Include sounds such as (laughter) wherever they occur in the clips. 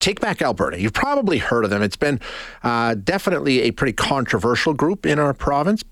Take Back Alberta. You've probably heard of them. It's been uh, definitely a pretty controversial group in our province.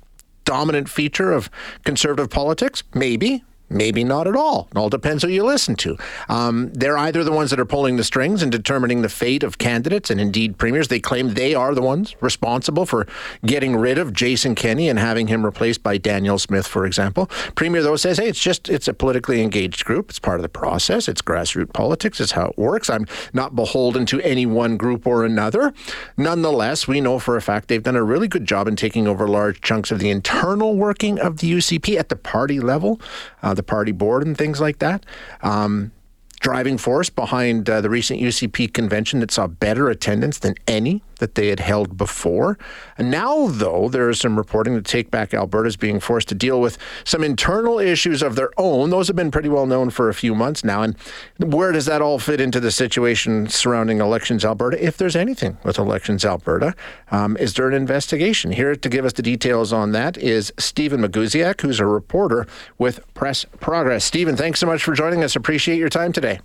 Dominant feature of conservative politics? Maybe. Maybe not at all. It all depends who you listen to. Um, they're either the ones that are pulling the strings and determining the fate of candidates and indeed premiers. They claim they are the ones responsible for getting rid of Jason Kenney and having him replaced by Danielle Smith, for example. Premier though says, "Hey, it's just it's a politically engaged group. It's part of the process. It's grassroots politics. It's how it works. I'm not beholden to any one group or another. Nonetheless, we know for a fact they've done a really good job in taking over large chunks of the internal working of the UCP at the party level." Uh, the party board and things like that. Um, driving force behind uh, the recent UCP convention that saw better attendance than any that they had held before. And now, though, there is some reporting that Take Back Alberta is being forced to deal with some internal issues of their own. Those have been pretty well known for a few months now. And where does that all fit into the situation surrounding Elections Alberta, if there's anything with Elections Alberta? Um, is there an investigation? Here to give us the details on that is Stephen Magusiak, who's a reporter with Press Progress. Stephen, thanks so much for joining us. Appreciate your time today.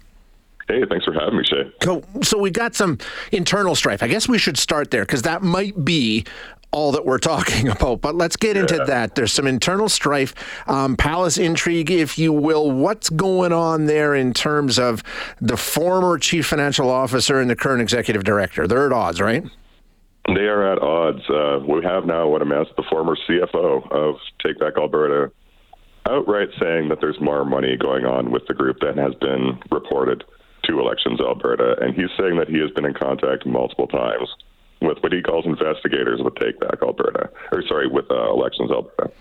Hey, thanks for having me, Shay. So, so we got some internal strife. I guess we should start there because that might be all that we're (laughs) talking about. But let's get into that. There's some internal strife, um, palace intrigue, if you will. What's going on there in terms of the former chief financial officer and the current executive director? They're at odds, right? They are at odds. Uh, we have now what amounts the former CFO of Take Back Alberta outright saying that there's more money going on with the group than has been reported to Elections Alberta, and he's saying that he has been in contact multiple times with what he calls investigators with Take Back Alberta, or sorry, with uh, Elections Alberta.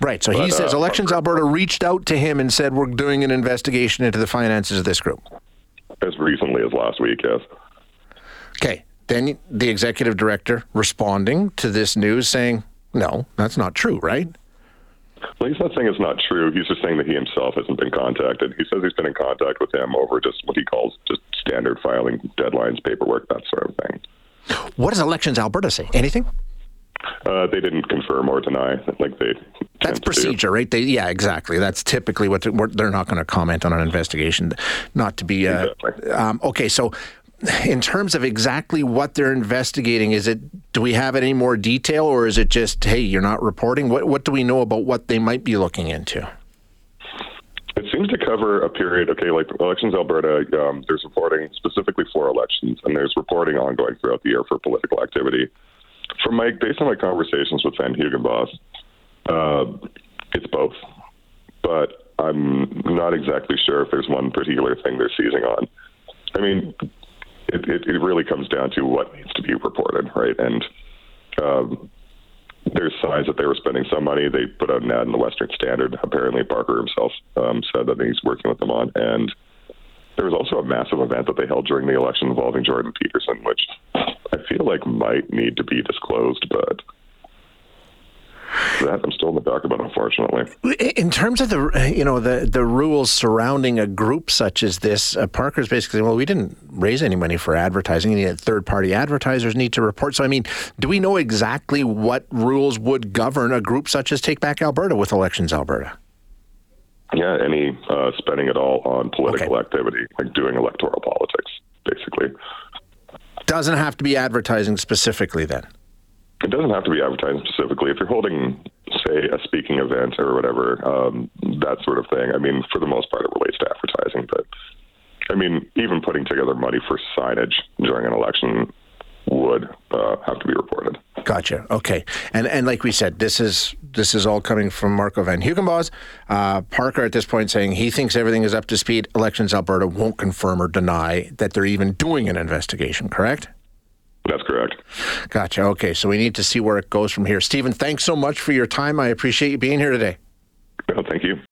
Right. So but, he says uh, Elections Alberta reached out to him and said, "We're doing an investigation into the finances of this group." As recently as last week, yes. Okay. Then the executive director responding to this news saying, "No, that's not true." Right. Well, he's not saying it's not true. He's just saying that he himself hasn't been contacted. He says he's been in contact with him over just what he calls just standard filing deadlines, paperwork, that sort of thing. What does Elections Alberta say? Anything? Uh, they didn't confirm or deny. Like they. That's procedure, right? They, yeah, exactly. That's typically what they're, they're not going to comment on an investigation. Not to be. Uh, exactly. um, okay, so in terms of exactly what they're investigating, is it do we have any more detail, or is it just hey, you're not reporting? What what do we know about what they might be looking into? It seems to cover a period. Okay, like elections, Alberta. Um, there's reporting specifically for elections, and there's reporting ongoing throughout the year for political activity. From my based on my conversations with Van Huigenbos, uh, it's both, but I'm not exactly sure if there's one particular thing they're seizing on. I mean, it, it, it really comes down to what needs to be reported, right? And um, there's signs that they were spending some money. They put out an ad in the Western Standard. Apparently, Parker himself um, said that he's working with them on. And there was also a massive event that they held during the election involving Jordan Peterson, which I feel like might need to be disclosed, but that I'm still in the dark about, unfortunately. In terms of the you know the the rules surrounding a group such as this, uh, Parker's basically well, we didn't raise any money for advertising. Any third party advertisers need to report. So I mean, do we know exactly what rules would govern a group such as Take Back Alberta with Elections Alberta? Yeah, any uh, spending at all on political okay. activity, like doing electoral politics, basically. Doesn't have to be advertising specifically then. It doesn't have to be advertising specifically. If you're holding, say, a speaking event or whatever, um, that sort of thing, I mean, for the most part, it relates to advertising. But I mean, even putting together money for signage during an election would uh, have to be reported. Gotcha. Okay, and and like we said, this is this is all coming from Marco Van Huigenbos. Uh, Parker at this point saying he thinks everything is up to speed. Elections Alberta won't confirm or deny that they're even doing an investigation. Correct? That's correct. Gotcha. Okay, so we need to see where it goes from here. Stephen, thanks so much for your time. I appreciate you being here today. Well, thank you.